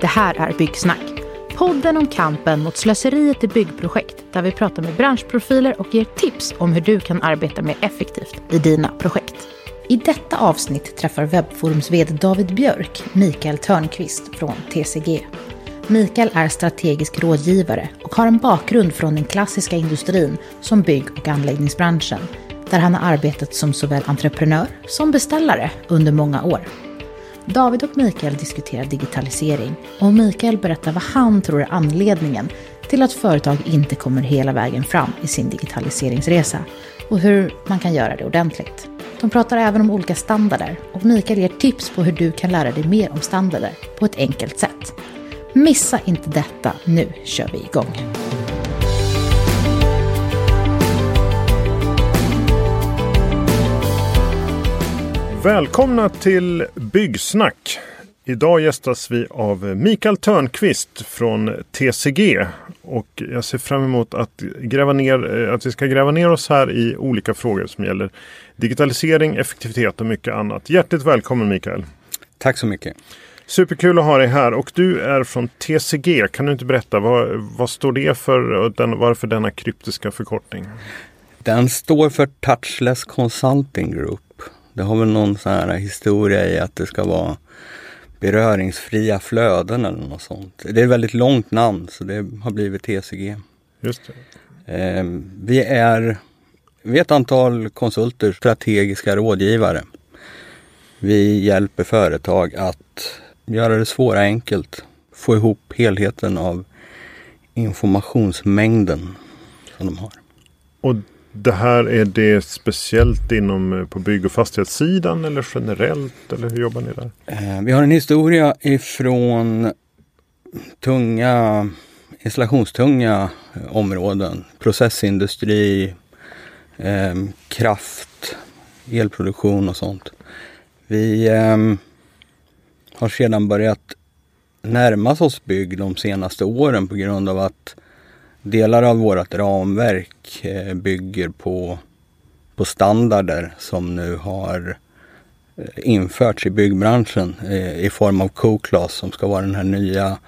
Det här är Byggsnack. Podden om kampen mot slöseriet i byggprojekt där vi pratar med branschprofiler och ger tips om hur du kan arbeta mer effektivt i dina projekt. I detta avsnitt träffar Webforums vd David Björk Mikael Törnqvist från TCG. Mikael är strategisk rådgivare och har en bakgrund från den klassiska industrin som bygg och anläggningsbranschen där han har arbetat som såväl entreprenör som beställare under många år. David och Mikael diskuterar digitalisering och Mikael berättar vad han tror är anledningen till att företag inte kommer hela vägen fram i sin digitaliseringsresa och hur man kan göra det ordentligt. De pratar även om olika standarder och Mikael ger tips på hur du kan lära dig mer om standarder på ett enkelt sätt. Missa inte detta, nu kör vi igång! Välkomna till Byggsnack. Idag gästas vi av Mikael Törnqvist från TCG. Och jag ser fram emot att, gräva ner, att vi ska gräva ner oss här i olika frågor som gäller digitalisering, effektivitet och mycket annat. Hjärtligt välkommen Mikael! Tack så mycket! Superkul att ha dig här och du är från TCG. Kan du inte berätta vad, vad står det för och den, varför denna kryptiska förkortning? Den står för Touchless Consulting Group. Det har väl någon sån här historia i att det ska vara beröringsfria flöden eller något sånt. Det är ett väldigt långt namn så det har blivit TCG. Just det. Eh, vi är vi är ett antal konsulter, strategiska rådgivare. Vi hjälper företag att göra det svåra enkelt. Få ihop helheten av informationsmängden som de har. Och det här är det speciellt inom eh, på bygg och fastighetssidan eller generellt? Eller hur jobbar ni där? Eh, vi har en historia ifrån tunga installationstunga eh, områden. Processindustri, eh, kraft, elproduktion och sånt. Vi eh, har sedan börjat närma oss bygg de senaste åren på grund av att delar av vårt ramverk eh, bygger på, på standarder som nu har eh, införts i byggbranschen eh, i form av Co-class som ska vara den här nya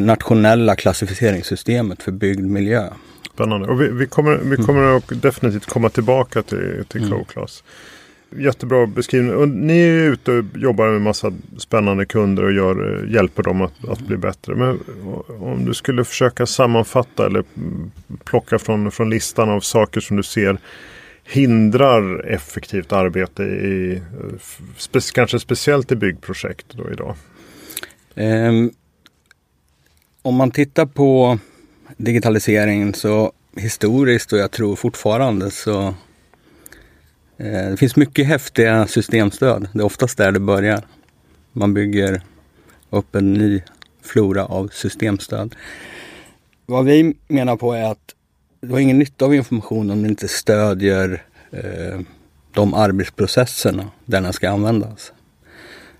nationella klassificeringssystemet för byggd miljö. Spännande. Och vi, vi kommer, vi kommer mm. definitivt komma tillbaka till, till mm. Jättebra beskrivning. Och ni är ute och jobbar med massa spännande kunder och gör, eh, hjälper dem att, att bli bättre. Men om du skulle försöka sammanfatta eller plocka från, från listan av saker som du ser hindrar effektivt arbete i eh, spe, kanske speciellt i byggprojekt då idag? Um, om man tittar på digitaliseringen så historiskt och jag tror fortfarande så Eh, det finns mycket häftiga systemstöd. Det är oftast där det börjar. Man bygger upp en ny flora av systemstöd. Vad vi menar på är att du har ingen nytta av information om den inte stödjer eh, de arbetsprocesserna där den ska användas.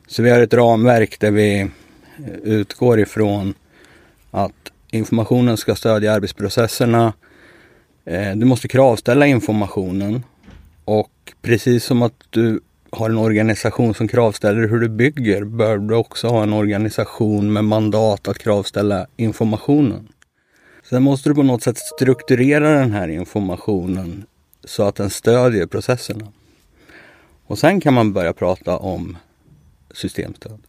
Så vi har ett ramverk där vi eh, utgår ifrån att informationen ska stödja arbetsprocesserna. Eh, du måste kravställa informationen och precis som att du har en organisation som kravställer hur du bygger bör du också ha en organisation med mandat att kravställa informationen. Sen måste du på något sätt strukturera den här informationen så att den stödjer processerna. Och sen kan man börja prata om systemstöd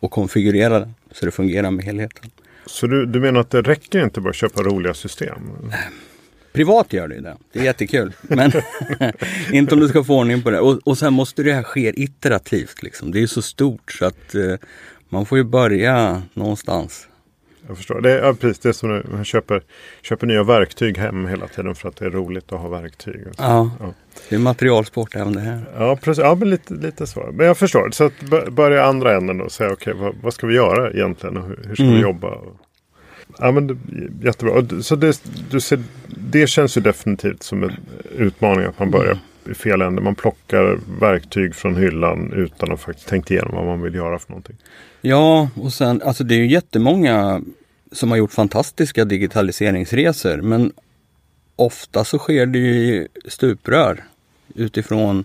och konfigurera det så det fungerar med helheten. Så du, du menar att det räcker inte bara att köpa roliga system? Privat gör det ju det. Det är jättekul. Men inte om du ska få ordning på det. Och, och sen måste det här ske iterativt. Liksom. Det är så stort så att eh, man får ju börja någonstans. Jag förstår. Det är ja, precis det är som man köper, köper nya verktyg hem hela tiden för att det är roligt att ha verktyg. Ja, ja, det är materialsport även det här. Ja, precis. Ja, men lite, lite så. Men jag förstår. Så att börja andra änden och säga okej, okay, vad, vad, ska vi göra egentligen och hur, hur ska mm. vi jobba? Ja, men jättebra. Så det, du ser, det känns ju definitivt som en utmaning att man börjar i fel ände. Man plockar verktyg från hyllan utan att faktiskt tänkt igenom vad man vill göra för någonting. Ja, och sen alltså det är ju jättemånga som har gjort fantastiska digitaliseringsresor. Men ofta så sker det ju i stuprör utifrån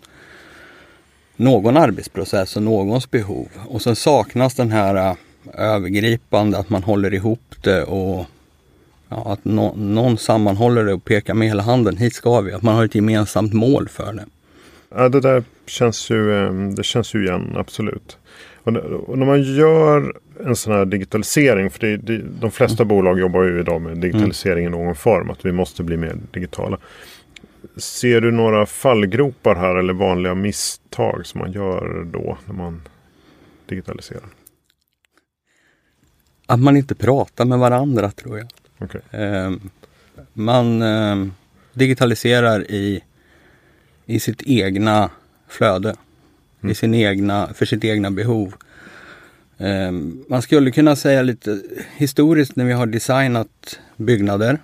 någon arbetsprocess och någons behov. Och sen saknas den här äh, övergripande, att man håller ihop det och ja, att no någon sammanhåller det och pekar med hela handen. Hit ska vi. Att man har ett gemensamt mål för det. Ja, det där känns ju, eh, det känns ju igen, absolut. Och, när man gör en sån här digitalisering, för det, det, de flesta mm. bolag jobbar ju idag med digitalisering mm. i någon form, att vi måste bli mer digitala. Ser du några fallgropar här eller vanliga misstag som man gör då när man digitaliserar? Att man inte pratar med varandra tror jag. Okay. Ehm, man ehm, digitaliserar i, i sitt egna flöde. Mm. I sin egna, för sitt egna behov. Ehm, man skulle kunna säga lite historiskt när vi har designat byggnader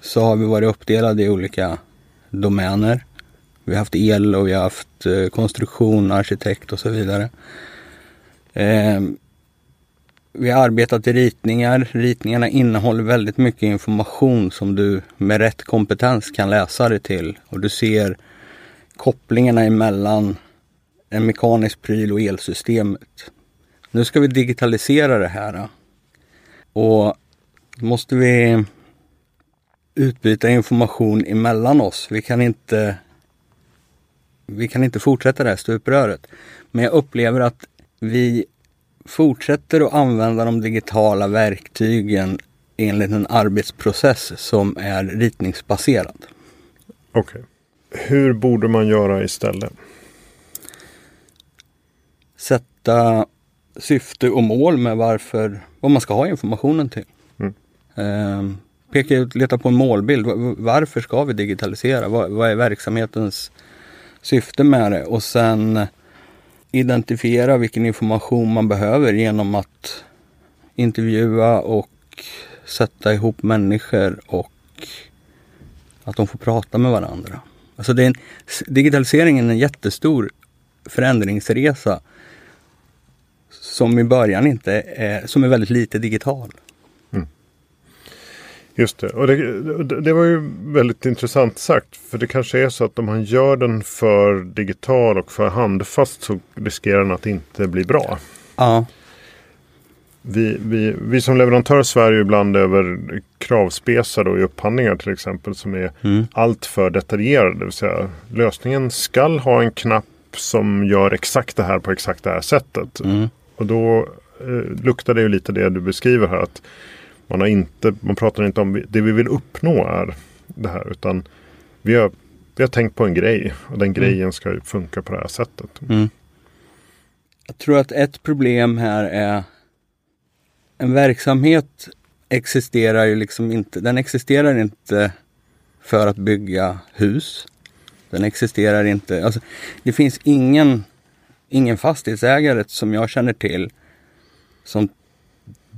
så har vi varit uppdelade i olika domäner. Vi har haft el och vi har haft eh, konstruktion, arkitekt och så vidare. Vi har arbetat i ritningar. Ritningarna innehåller väldigt mycket information som du med rätt kompetens kan läsa dig till. Och du ser kopplingarna emellan en mekanisk pryl och elsystemet. Nu ska vi digitalisera det här. Och då måste vi utbyta information emellan oss. Vi kan inte vi kan inte fortsätta det här stupröret. Men jag upplever att vi fortsätter att använda de digitala verktygen enligt en arbetsprocess som är ritningsbaserad. Okej. Okay. Hur borde man göra istället? Sätta syfte och mål med varför, vad man ska ha informationen till. Mm. Um, peka ut, leta på en målbild. Varför ska vi digitalisera? Vad, vad är verksamhetens syfte med det? Och sen identifiera vilken information man behöver genom att intervjua och sätta ihop människor och att de får prata med varandra. Alltså det är en, digitaliseringen är en jättestor förändringsresa som i början inte är, som är väldigt lite digital. Just det. Och det, det, var ju väldigt intressant sagt. För det kanske är så att om man gör den för digital och för handfast så riskerar den att inte bli bra. Ja. Vi, vi, vi som leverantör svär ju ibland över kravspesar i upphandlingar till exempel som är mm. allt för detaljerade. Det vill säga lösningen skall ha en knapp som gör exakt det här på exakt det här sättet. Mm. Och då eh, luktar det ju lite det du beskriver här. att man, har inte, man pratar inte om det vi vill uppnå är det här. Utan vi har, vi har tänkt på en grej och den mm. grejen ska funka på det här sättet. Mm. Jag tror att ett problem här är en verksamhet existerar ju liksom inte. Den existerar inte för att bygga hus. Den existerar inte. Alltså, det finns ingen, ingen fastighetsägare som jag känner till som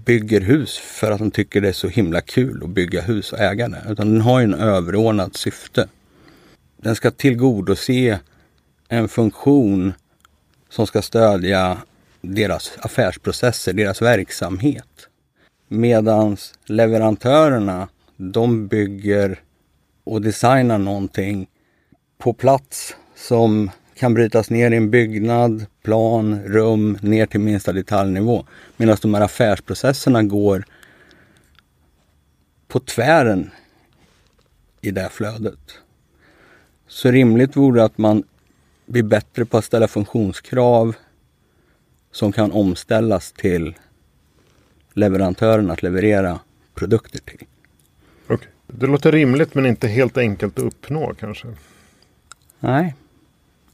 bygger hus för att de tycker det är så himla kul att bygga hus och äga det. Utan den har ju en överordnat syfte. Den ska tillgodose en funktion som ska stödja deras affärsprocesser, deras verksamhet. Medans leverantörerna, de bygger och designar någonting på plats som kan brytas ner i en byggnad, plan, rum, ner till minsta detaljnivå. Medan de här affärsprocesserna går på tvären i det flödet. Så rimligt vore att man blir bättre på att ställa funktionskrav som kan omställas till leverantören att leverera produkter till. Okay. Det låter rimligt men inte helt enkelt att uppnå kanske? Nej,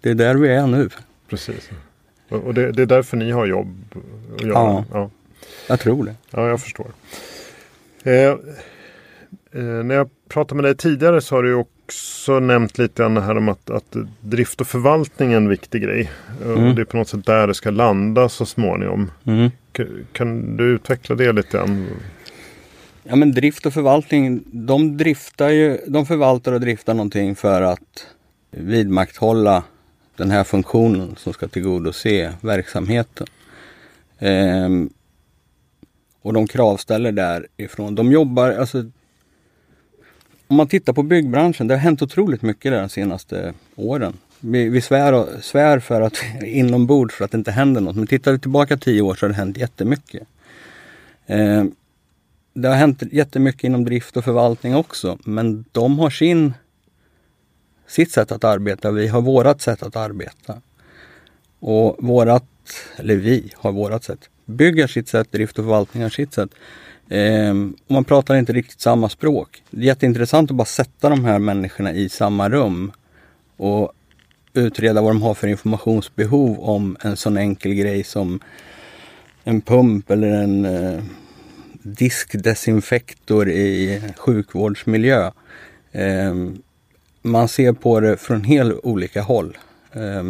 det är där vi är nu. Precis. Och det, det är därför ni har jobb att göra? Ja, ja. jag tror det. Ja, jag förstår. Eh, eh, när jag pratade med dig tidigare så har du också nämnt lite grann här om att, att drift och förvaltning är en viktig grej. Mm. Och det är på något sätt där det ska landa så småningom. Mm. Kan du utveckla det lite grann? Ja men drift och förvaltning, de driftar ju, de förvaltar och driftar någonting för att vidmakthålla den här funktionen som ska tillgodose verksamheten. Ehm, och de kravställer därifrån. De jobbar, alltså om man tittar på byggbranschen, det har hänt otroligt mycket där de senaste åren. vi, vi svär, och, svär för att inombords för att det inte händer något. Men tittar vi tillbaka tio år så har det hänt jättemycket. Eh, det har hänt jättemycket inom drift och förvaltning också. Men de har sin, sitt sätt att arbeta. Vi har vårat sätt att arbeta. Och vårat, eller vi har vårat sätt. Bygger sitt sätt, drift och förvaltning har sitt sätt. Eh, och man pratar inte riktigt samma språk. Det är jätteintressant att bara sätta de här människorna i samma rum och utreda vad de har för informationsbehov om en sån enkel grej som en pump eller en eh, diskdesinfektor i sjukvårdsmiljö. Eh, man ser på det från helt olika håll. Eh,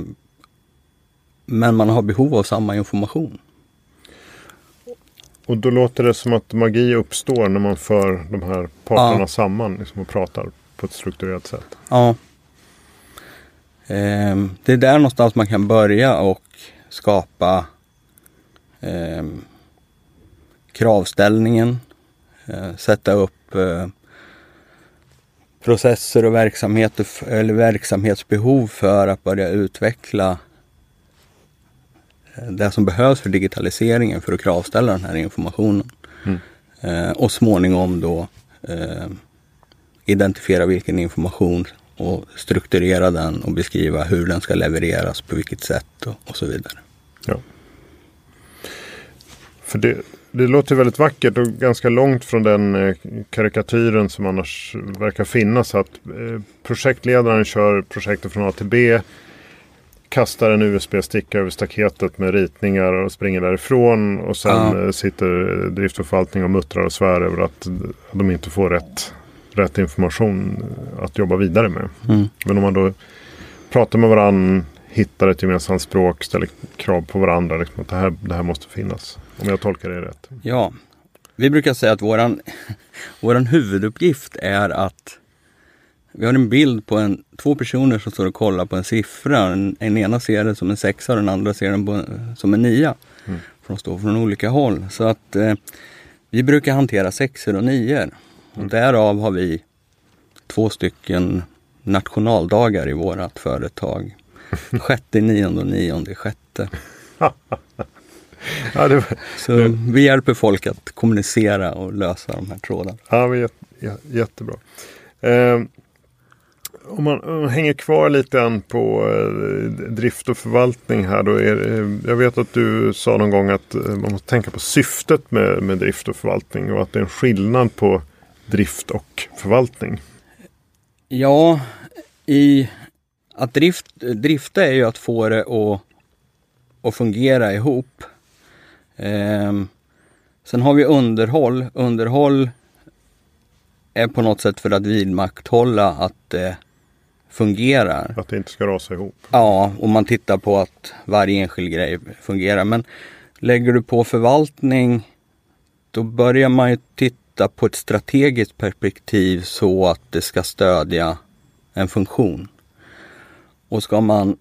men man har behov av samma information. Och då låter det som att magi uppstår när man för de här parterna ja. samman liksom, och pratar på ett strukturerat sätt. Ja. Eh, det är där någonstans man kan börja och skapa eh, kravställningen, eh, sätta upp eh, processer och verksamheter, eller verksamhetsbehov för att börja utveckla eh, det som behövs för digitaliseringen för att kravställa den här informationen. Mm. Eh, och småningom då eh, identifiera vilken information och strukturera den och beskriva hur den ska levereras, på vilket sätt och, och så vidare. Ja. För det, det låter väldigt vackert och ganska långt från den eh, karikatyren som annars verkar finnas. Att eh, projektledaren kör projektet från A till B. Kastar en USB-sticka över staketet med ritningar och springer därifrån. Och sen ja. Eh, sitter drift och förvaltning och muttrar och svär över att de inte får rätt rätt information att jobba vidare med. Mm. Men om man då pratar med varandra, hittar ett gemensamt språk, ställer krav på varandra. Liksom, att det här, det här måste finnas. Om jag tolkar det rätt. Ja, vi brukar säga att våran, våran huvuduppgift är att vi har en bild på en, två personer som står och kollar på en siffra. En, en ena ser det som en sexa och den andra ser den på, som en nia. Mm. För de står från olika håll. Så att eh, vi brukar hantera sexor och nior. Och därav har vi två stycken nationaldagar i vårat företag. Sjätte, nionde och nionde sjätte. ja, var... Så vi hjälper folk att kommunicera och lösa de här trådarna. Ja, men jättebra. Eh, om man, om man, hänger kvar lite på eh, drift och förvaltning här. Då är, eh, jag vet att du sa någon gång att eh, man måste tänka på syftet med, med drift och förvaltning och att det är en skillnad på drift och förvaltning? Ja, i att drift, drifta är ju att få det att, att fungera ihop. Eh, sen har vi underhåll. Underhåll är på något sätt för att vidmakthålla att det fungerar. Att det inte ska rasa ihop. Ja, och man tittar på att varje enskild grej fungerar. Men lägger du på förvaltning då börjar man ju titta titta på ett strategiskt perspektiv så att det ska stödja en funktion. Och ska man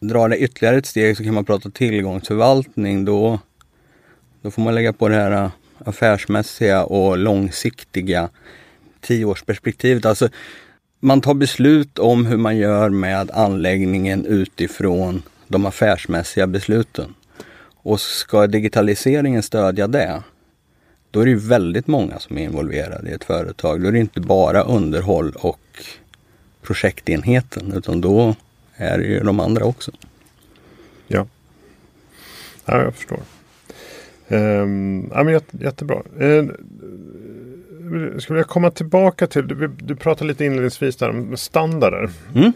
dra det ytterligare ett steg så kan man prata tillgångsförvaltning. Då, då får man lägga på det här äh, affärsmässiga och långsiktiga tioårsperspektivet. Alltså, man tar beslut om hur man gör med anläggningen utifrån de affärsmässiga besluten. Och ska digitaliseringen stödja det, då är det väldigt många som är involverade i ett företag. Då är det inte bara underhåll och projektenheten utan då är det ju de andra också. Ja, ja jag förstår. Um, ja, men jätte, jättebra. Uh, jag skulle vilja komma tillbaka till, du, du pratade lite inledningsvis där om standarder. Mm.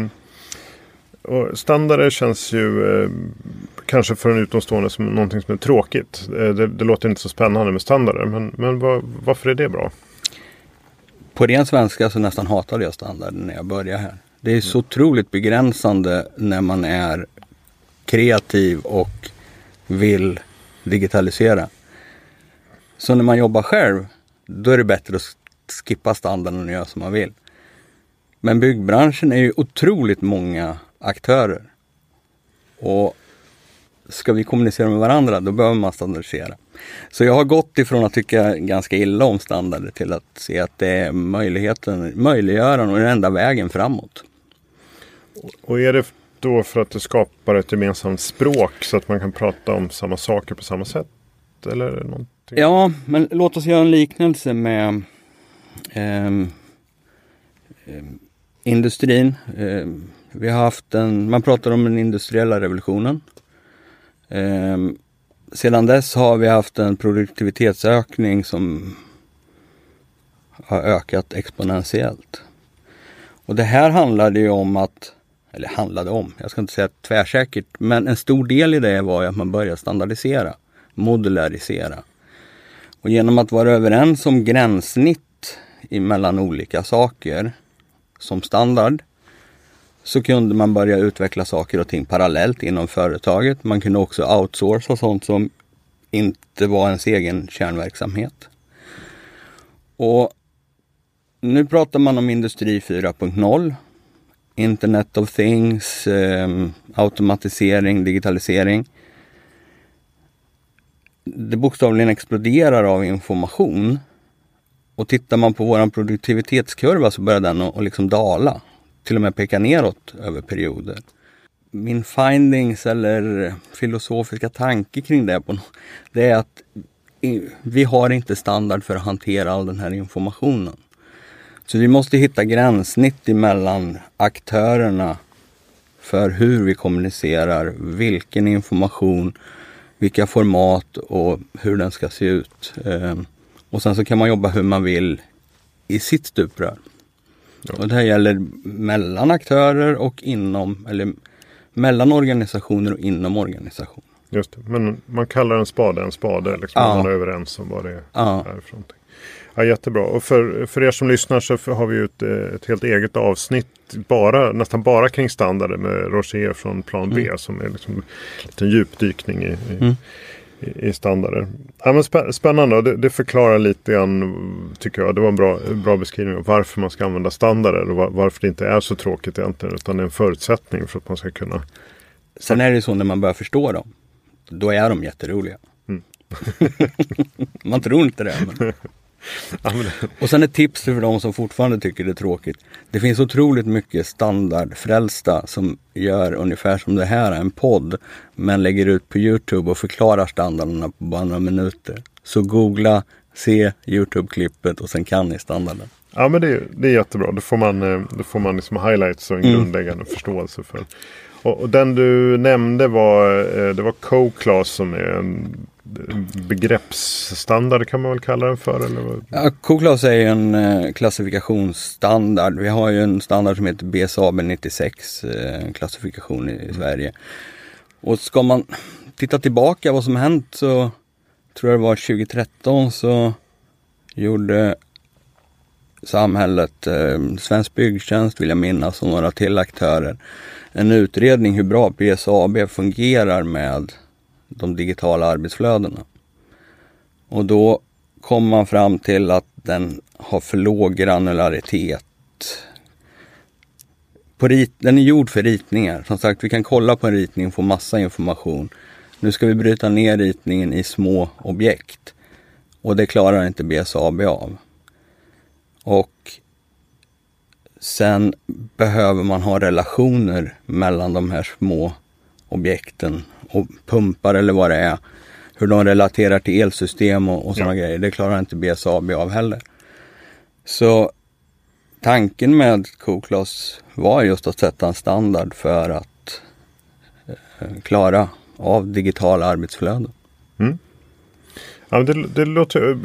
Uh, standarder känns ju uh, kanske för en utomstående som någonting som är tråkigt. Eh, det, det låter inte så spännande med standarder. Men, men var, varför är det bra? På ren svenska så nästan hatade jag standarder när jag började här. Det är så otroligt begränsande när man är kreativ och vill digitalisera. Så när man jobbar själv, då är det bättre att skippa standarden och göra som man vill. Men byggbranschen är ju otroligt många aktörer. Och ska vi kommunicera med varandra, då behöver man standardisera. Så jag har gått ifrån att tycka ganska illa om standarder till att se att det är möjligheten, möjliggöraren och den enda vägen framåt. Och är det då för att det skapar ett gemensamt språk så att man kan prata om samma saker på samma sätt? Eller någonting? Ja, men låt oss göra en liknelse med eh, industrin. Eh, vi har haft en, man pratar om den industriella revolutionen. Eh, sedan dess har vi haft en produktivitetsökning som har ökat exponentiellt. Och det här handlade ju om att, eller handlade om, jag ska inte säga tvärsäkert, men en stor del i det var ju att man började standardisera, modularisera. Och genom att vara överens om gränssnitt mellan olika saker som standard så kunde man börja utveckla saker och ting parallellt inom företaget. Man kunde också outsourca sånt som inte var ens egen kärnverksamhet. Och nu pratar man om industri 4.0. Internet of things, eh, automatisering, digitalisering. Det bokstavligen exploderar av information. Och tittar man på vår produktivitetskurva så börjar den att liksom dala. Till och med peka neråt över perioder. Min findings eller filosofiska tanke kring det, på, det är att vi har inte standard för att hantera all den här informationen. Så vi måste hitta gränssnitt mellan aktörerna för hur vi kommunicerar, vilken information, vilka format och hur den ska se ut. Ehm, och sen så kan man jobba hur man vill i sitt stuprör. Ja. Och det här gäller mellan aktörer och inom, eller mellan organisationer och inom organisationer. Just det, men man kallar en spade en spade, liksom, ja. man är överens om vad det är, ja. är för någonting. Ja, jättebra. Och för, för er som lyssnar så har vi ju ett, ett helt eget avsnitt bara, nästan bara kring standarder med Roger från plan B mm. som är liksom en liten djupdykning i, i, mm. i, i standarder. Ja, men spännande det, det, förklarar lite grann tycker jag. Det var en bra, bra beskrivning av varför man ska använda standarder och var, varför det inte är så tråkigt egentligen utan det är en förutsättning för att man ska kunna. Sen är det så när man börjar förstå dem. Då är de jätteroliga. Mm. man tror inte det. Men... Och sen ett tips för de som fortfarande tycker det är tråkigt. Det finns otroligt mycket standardfrälsta som gör ungefär som det här, en podd. Men lägger ut på Youtube och förklarar standarderna på bara några minuter. Så googla, se Youtube-klippet och sen kan ni standarden. Ja men det är, det är jättebra. Då får man, eh, då får man liksom highlights och en mm. grundläggande förståelse för. Och, och, den du nämnde var, eh, det var Co-class som är en begreppsstandard kan man väl kalla den för? Eller? Ja, COCLAS är en eh, klassifikationsstandard. Vi har ju en standard som heter BSAB 96, eh, klassifikation i, i Sverige. Och ska man titta tillbaka vad som hänt så tror jag det var 2013 så gjorde samhället, eh, Svensk Byggtjänst vill jag minnas och några till aktörer, en utredning hur bra BSAB fungerar med de digitala arbetsflödena. Och då kom man fram till att den har för låg granularitet. På rit, den är gjord för ritningar. Som sagt, vi kan kolla på en ritning och få massa information. Nu ska vi bryta ner ritningen i små objekt. Och det klarar inte BSAB av. Och sen behöver man ha relationer mellan de här små objekten och pumpar eller vad det är. Hur de relaterar till elsystem och, och sådana ja. grejer. Det klarar inte BSAB av heller. Så tanken med CoClass var just att sätta en standard för att eh, klara av digitala arbetsflöden. Mm. Ja, det, det, låter,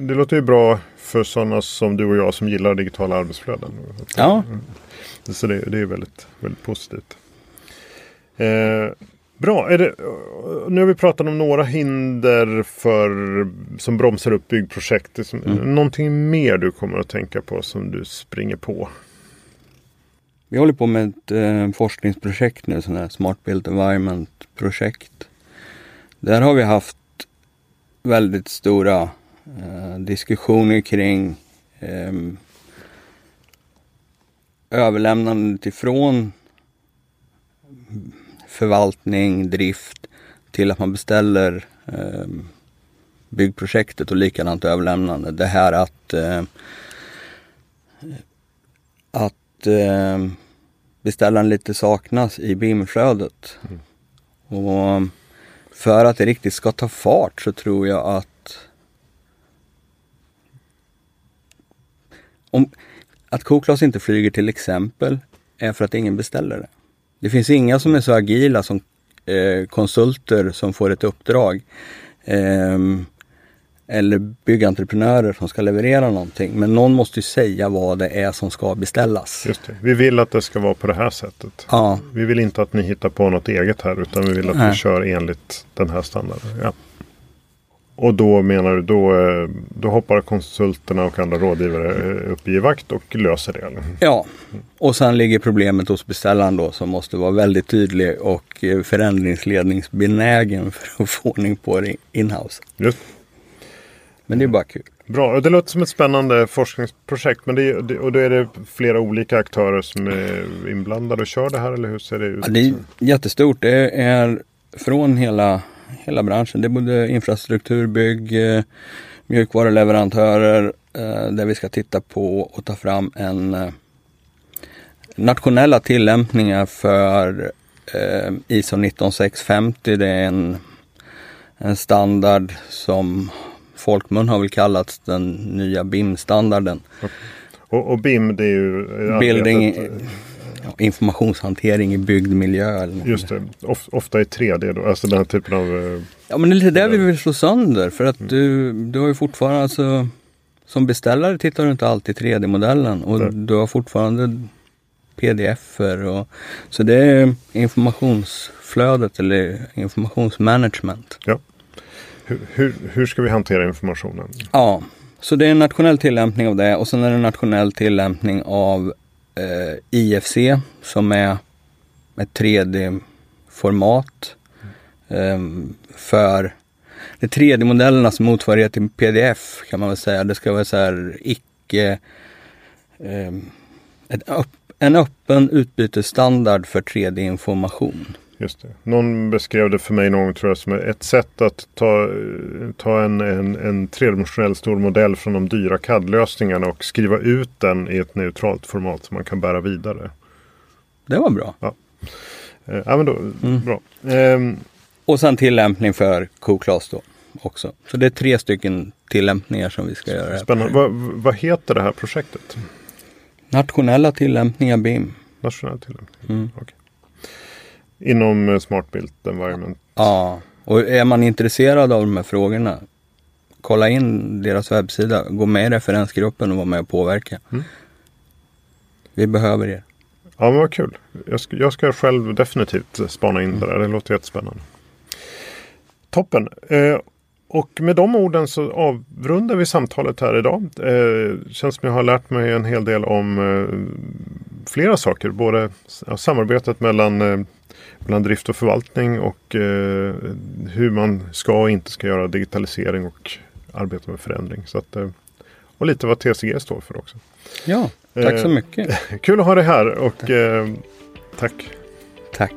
det låter ju bra för sådana som du och jag som gillar digitala arbetsflöden. Ja. Så det, det är väldigt, väldigt positivt. Eh, Bra. Är det, nu har vi pratat om några hinder för, som bromsar upp byggprojekt. Mm. Någonting mer du kommer att tänka på som du springer på? Vi håller på med ett eh, forskningsprojekt nu, sån här Smart Built Environment-projekt. Där har vi haft väldigt stora eh, diskussioner kring eh, överlämnandet ifrån förvaltning, drift till att man beställer eh, byggprojektet och likadant överlämnande. Det här att, eh, att eh, beställaren lite saknas i BIM-flödet. Mm. Och för att det riktigt ska ta fart så tror jag att om, att Koklas inte flyger till exempel är för att ingen beställer det. Det finns inga som är så agila som eh, konsulter som får ett uppdrag. Eh, eller byggentreprenörer som ska leverera någonting. Men någon måste ju säga vad det är som ska beställas. Just det. Vi vill att det ska vara på det här sättet. Ja. Vi vill inte att ni hittar på något eget här utan vi vill att Nej. ni kör enligt den här standarden. Ja. Och då menar du, då, eh, då hoppar konsulterna och andra rådgivare eh, upp i vakt och löser det? Eller? Ja, och sen ligger problemet hos beställaren då som måste vara väldigt tydlig och eh, förändringsledningsbenägen för att få ordning på det inhouse. Just. Men det är bara kul. Bra, det låter som ett spännande forskningsprojekt. Men det, och då är det flera olika aktörer som är inblandade och kör det här eller hur ser det ut? Ja, det är jättestort. Det är från hela hela branschen. Det är både infrastruktur, bygg, eh, mjukvaruleverantörer eh, där vi ska titta på och ta fram en eh, nationella tillämpningar för ISO 19650. Det är en, en standard som folkmun har väl kallats den nya BIM-standarden. Och, och, BIM det är ju Building, informationshantering i byggd miljö. Eller Just det, of, ofta i 3D då, alltså den här typen av... Eh, ja men det är lite det vi vill slå sönder för att mm. du, du har ju fortfarande alltså som beställare tittar du inte alltid 3D-modellen och Nej. du har fortfarande pdf-er. Och, så det är informationsflödet eller informationsmanagement. Ja. Hur, hur, hur, ska vi hantera informationen? Ja, så det är en nationell tillämpning av det och sen är det en nationell tillämpning av eh, IFC som är ett 3D-format eh, för det 3D-modellernas motsvarighet till pdf kan man väl säga. Det ska vara så här icke eh, ett, en öppen utbytesstandard för 3D-information. Just det. Någon beskrev det för mig någon gång tror jag som ett sätt att ta, ta en, en, en tredimensionell stor modell från de dyra CAD-lösningarna och skriva ut den i ett neutralt format som man kan bära vidare. Det var bra. Ja, eh, ja men då, mm. bra. Eh, och sen tillämpning för CoClass då också. Så det är tre stycken tillämpningar som vi ska göra. Spännande. Vad, vad heter det här projektet? Nationella tillämpningar BIM. Nationella tillämpningar, mm. Okay. Inom eh, Smart Built Environment. Ja, och är man intresserad av de här frågorna kolla in deras webbsida, gå med i referensgruppen och vara med och påverka. Mm. Vi behöver er. Ja, men vad kul. Jag ska, jag ska själv definitivt spana in mm. det där. Det låter jättespännande. Toppen. Eh, och med de orden så avrundar vi samtalet här idag. Eh, känns som jag har lärt mig en hel del om eh, flera saker. Både samarbetet mellan eh, mellan drift och förvaltning och eh, hur man ska och inte ska göra digitalisering och arbeta med förändring. Så att, eh, och lite vad TCG står för också. Ja, tack så eh, mycket. kul att ha dig här och tack. tack.